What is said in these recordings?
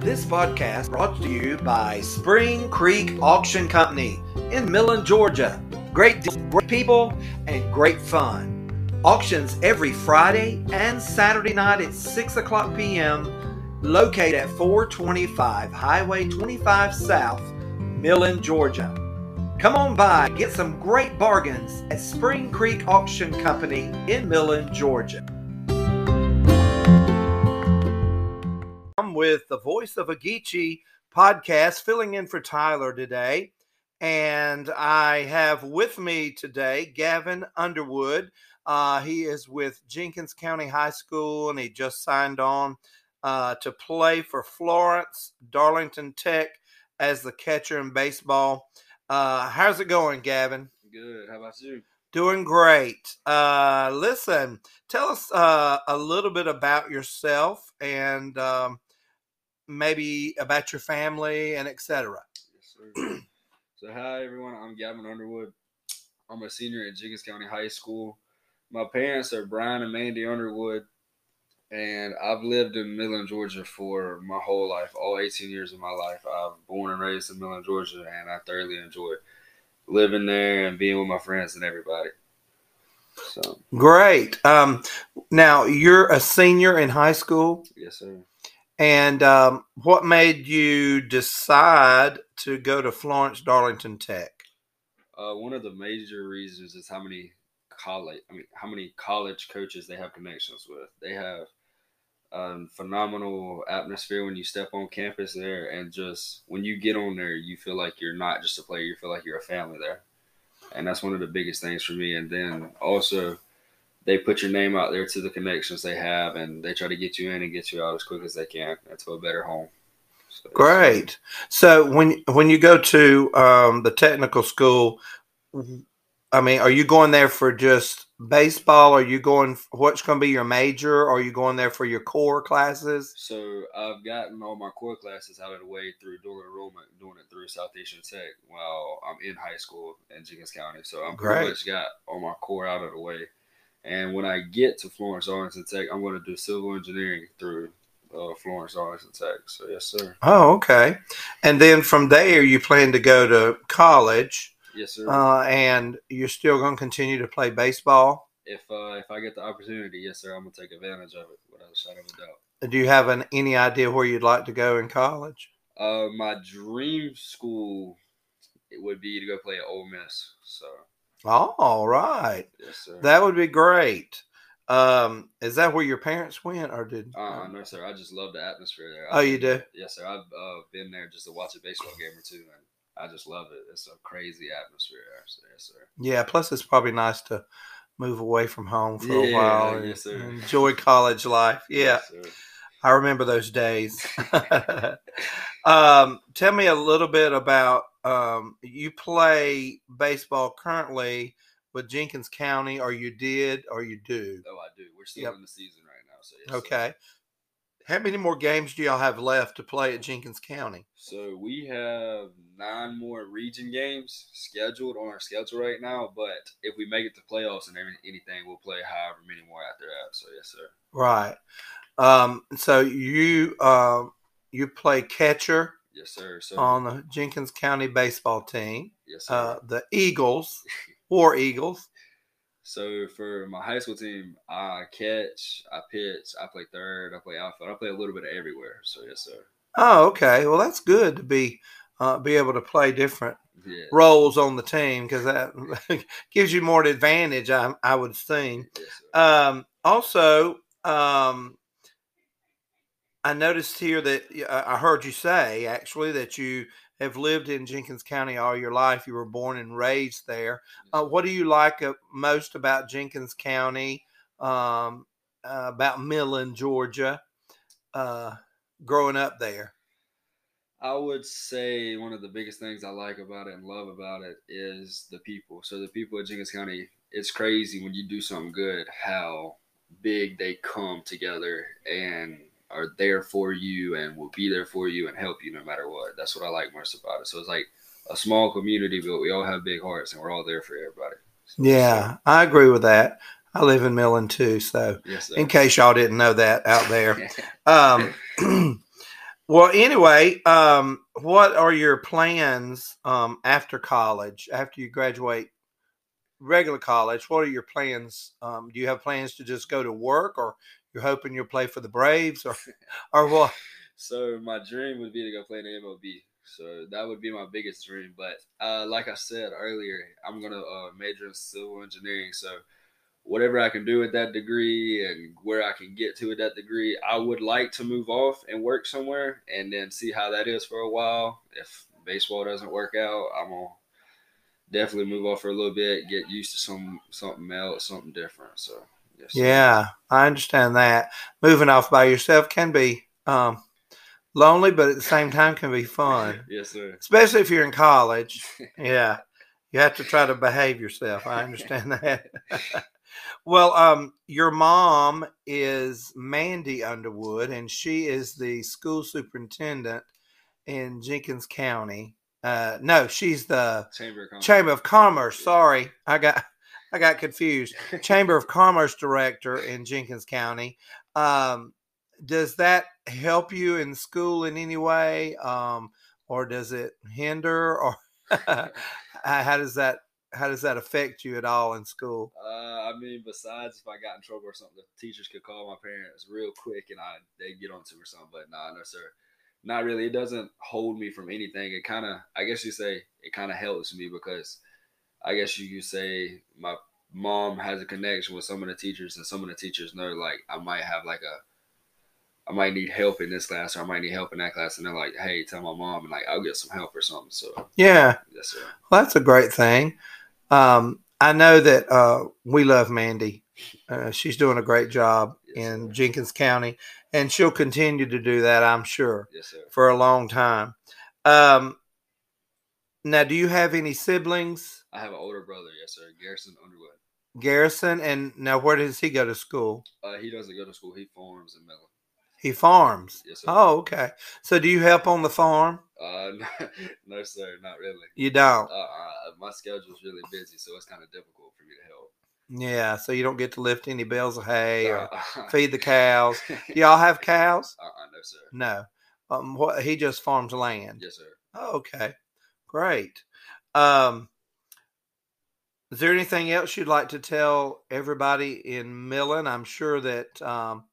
This podcast brought to you by Spring Creek Auction Company in Millen, Georgia. Great great people, and great fun. Auctions every Friday and Saturday night at 6 o'clock p.m. Located at 425 Highway 25 South, Millen, Georgia. Come on by, get some great bargains at Spring Creek Auction Company in Millen, Georgia. I'm with the Voice of a Ogeechee podcast, filling in for Tyler today. And I have with me today Gavin Underwood. Uh, he is with Jenkins County High School and he just signed on uh, to play for Florence Darlington Tech as the catcher in baseball. Uh, how's it going, Gavin? Good. How about you? Doing great. Uh, listen, tell us uh, a little bit about yourself and um, maybe about your family and etc. Yes, sir. so, hi everyone. I'm Gavin Underwood. I'm a senior at Jenkins County High School. My parents are Brian and Mandy Underwood, and I've lived in Millen, Georgia for my whole life, all 18 years of my life. I'm born and raised in Millen, Georgia, and I thoroughly enjoy living there and being with my friends and everybody. So, Great. Um, now you're a senior in high school, yes, sir. and um, what made you decide to go to Florence Darlington Tech? Uh, one of the major reasons is how many college, I mean, how many college coaches they have connections with. They have a phenomenal atmosphere when you step on campus there, and just when you get on there, you feel like you're not just a player; you feel like you're a family there, and that's one of the biggest things for me. And then also, they put your name out there to the connections they have, and they try to get you in and get you out as quick as they can to a better home. So, Great. So when when you go to um, the technical school, I mean, are you going there for just baseball? Are you going? What's going to be your major? Are you going there for your core classes? So I've gotten all my core classes out of the way through dual enrollment, doing it through Southeastern Tech while I'm in high school in Jenkins County. So I'm pretty much got all my core out of the way. And when I get to Florence Darlington Tech, I'm going to do civil engineering through uh, Florence Darlington Tech. So yes, sir. Oh, okay. And then from there, you plan to go to college, Yes, sir. uh, and you're still going to continue to play baseball. if uh, if I get the opportunity, yes, sir, I'm gonna take advantage of it without a shadow of a doubt. Do you have an, any idea where you'd like to go in college? Uh, my dream school it would be to go play at Ole Miss. So all right. yes, sir. That would be great. Um, is that where your parents went, or did? Uh, no, sir. I just love the atmosphere there. Oh, you do? Yes, sir. I've uh, been there just to watch a baseball game or two, and I just love it. It's a crazy atmosphere there. Sir. Yeah. Plus, it's probably nice to move away from home for a while and yes, sir. enjoy college life. Yeah, Yes. I remember those days. um, tell me a little bit about um, you play baseball currently with Jenkins County, or you did, or you do. Oh, I do. We're still Yep. in the season right now. So yes. Okay. How many more games do y'all have left to play at Jenkins County? So we have nine more region games scheduled on our schedule right now. But if we make it to playoffs and anything, we'll play however many more after that. So yes, sir. Right. Um, so you um, you play catcher Yes, sir. So on the Jenkins County baseball team, yes, sir. uh, the Eagles, War Eagles. So for my high school team, I catch, I pitch, I play third, I play outfield, I play a little bit of everywhere. So yes, sir. Oh, okay. Well, that's good to be uh, be able to play different Yeah. roles on the team because that gives you more advantage. I I would think. Yes. Um, also, um, I noticed here that uh, I heard you say actually that you have lived in Jenkins County all your life. You were born and raised there. Uh, what do you like uh, most about Jenkins County? Um, uh, about Millen, Georgia, uh, growing up there. I would say one of the biggest things I like about it and love about it is the people. So the people of Jenkins County, it's crazy when you do something good how big they come together and are there for you and will be there for you and help you no matter what. That's what I like most about it. So it's like a small community, but we all have big hearts and we're all there for everybody. So, Yeah, I agree with that. I live in Millen too, so Yes, in case y'all didn't know that out there. Um, well, anyway, um, what are your plans um, after college? After you graduate regular college, what are your plans? Um, do you have plans to just go to work, or you're hoping you'll play for the Braves, or or what? So my dream would be to go play in the MLB. So that would be my biggest dream. But uh, like I said earlier, I'm gonna uh, major in civil engineering. So whatever I can do with that degree and where I can get to with that degree, I would like to move off and work somewhere and then see how that is for a while. If baseball doesn't work out, I'm gonna definitely move off for a little bit, get used to some something else, something different. So yes. Yeah, I understand that. Moving off by yourself can be um, lonely, but at the same time can be fun, yes, sir. especially if you're in college. Yeah, you have to try to behave yourself. I understand that. well, um, your mom is Mandy Underwood, and she is the school superintendent in Jenkins County. Uh, no, she's the Chamber of Commerce. Chamber of Commerce. Sorry, I got I got confused. Chamber of Commerce director in Jenkins County. Um, does that help you in school in any way, um, or does it hinder, or how does that how does that affect you at all in school? Uh, I mean, besides if I got in trouble or something, the teachers could call my parents real quick and I they get onto or something. But nah, no sir, not really. It doesn't hold me from anything. It kind of, I guess you say, it kind of helps me because I guess you could say my mom has a connection with some of the teachers, and some of the teachers know like I might have like a. I might need help in this class, or I might need help in that class, and they're like, "Hey, tell my mom," and like I'll get some help or something. So Yeah, yes, sir. well, that's a great thing. Um, I know that uh, we love Mandy. Uh, she's doing a great job Yes, in sir. Jenkins County, and she'll continue to do that, I'm sure. Yes, sir. for a long time. Um, now, do you have any siblings, I have an older brother. Yes, sir. Garrison Underwood. Garrison? And now, where does he go to school? Uh, he doesn't go to school. He farms in Millen. He farms. Yes, sir. Oh, okay. So, do you help on the farm? Uh, no, sir, not really. You don't. Uh, uh, my schedule's really busy, so it's kind of difficult for me to help. Yeah. So you don't get to lift any bales of hay or Uh, feed the cows. Y'all have cows? Uh-uh, no, sir. No. Um, what he just farms land. Yes, sir. Oh, okay. Great. Um, is there anything else you'd like to tell everybody in Millen? I'm sure that um,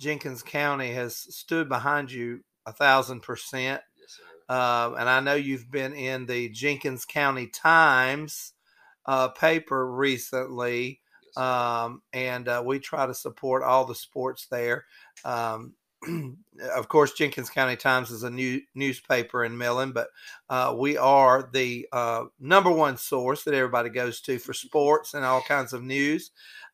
Jenkins County has stood behind you a thousand percent. Yes, sir. Um, and I know you've been in the Jenkins County Times uh, paper recently, Yes, um, and uh, we try to support all the sports there. Um, of course, Jenkins County Times is a new newspaper in Millen, but uh, we are the uh, number one source that everybody goes to for sports and all kinds of news.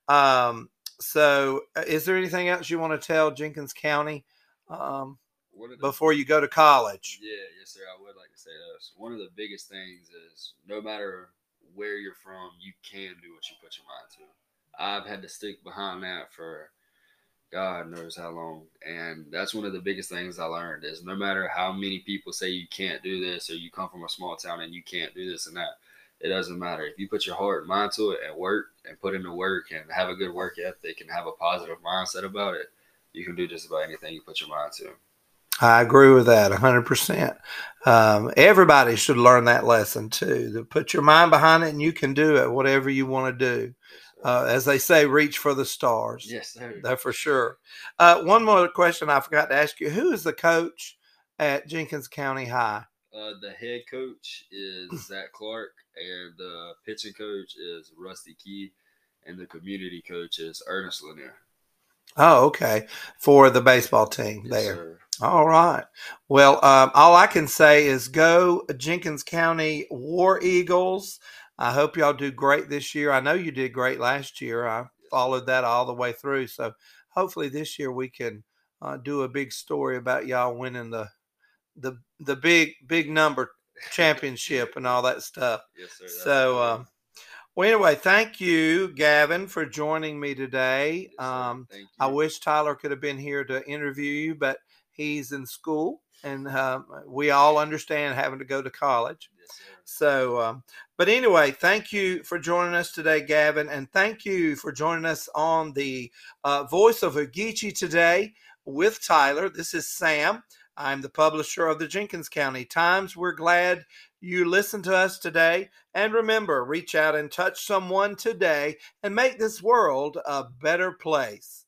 Um, so, uh, is there anything else you want to tell Jenkins County um, the- before you go to college? Yeah, yes, sir. I would like to say this. One of the biggest things is no matter where you're from, you can do what you put your mind to. I've had to stick behind that for God knows how long. And that's one of the biggest things I learned is no matter how many people say you can't do this or you come from a small town and you can't do this and that, it doesn't matter. If you put your heart and mind to it and work and put in the work and have a good work ethic and have a positive mindset about it, you can do just about anything you put your mind to. I agree with that 100%. Um, everybody should learn that lesson too. To put your mind behind it and you can do it, whatever you want to do. Uh, as they say, reach for the stars. Yes. That for sure. Uh, one more question I forgot to ask you. Who is the coach at Jenkins County High? Uh, the head coach is Zach Clark, and the pitching coach is Rusty Key, and the community coach is Ernest Lanier. Oh, okay. For the baseball team Yes, there. sir. All right. Well, um, all I can say is go Jenkins County War Eagles. I hope y'all do great this year. I know you did great last year. I followed that all the way through. So hopefully this year we can uh, do a big story about y'all winning the the the big big number championship and all that stuff. Yes, sir. So, um, well, anyway, thank you, Gavin, for joining me today. Um. I wish Tyler could have been here to interview you, but he's in school, and uh, we all understand having to go to college. Yes, So, um, but anyway, thank you for joining us today, Gavin, and thank you for joining us on the uh, Voice of Ogeechee today with Tyler. This is Sam. I'm the publisher of the Jenkins County Times. We're glad you listened to us today. And remember, reach out and touch someone today and make this world a better place.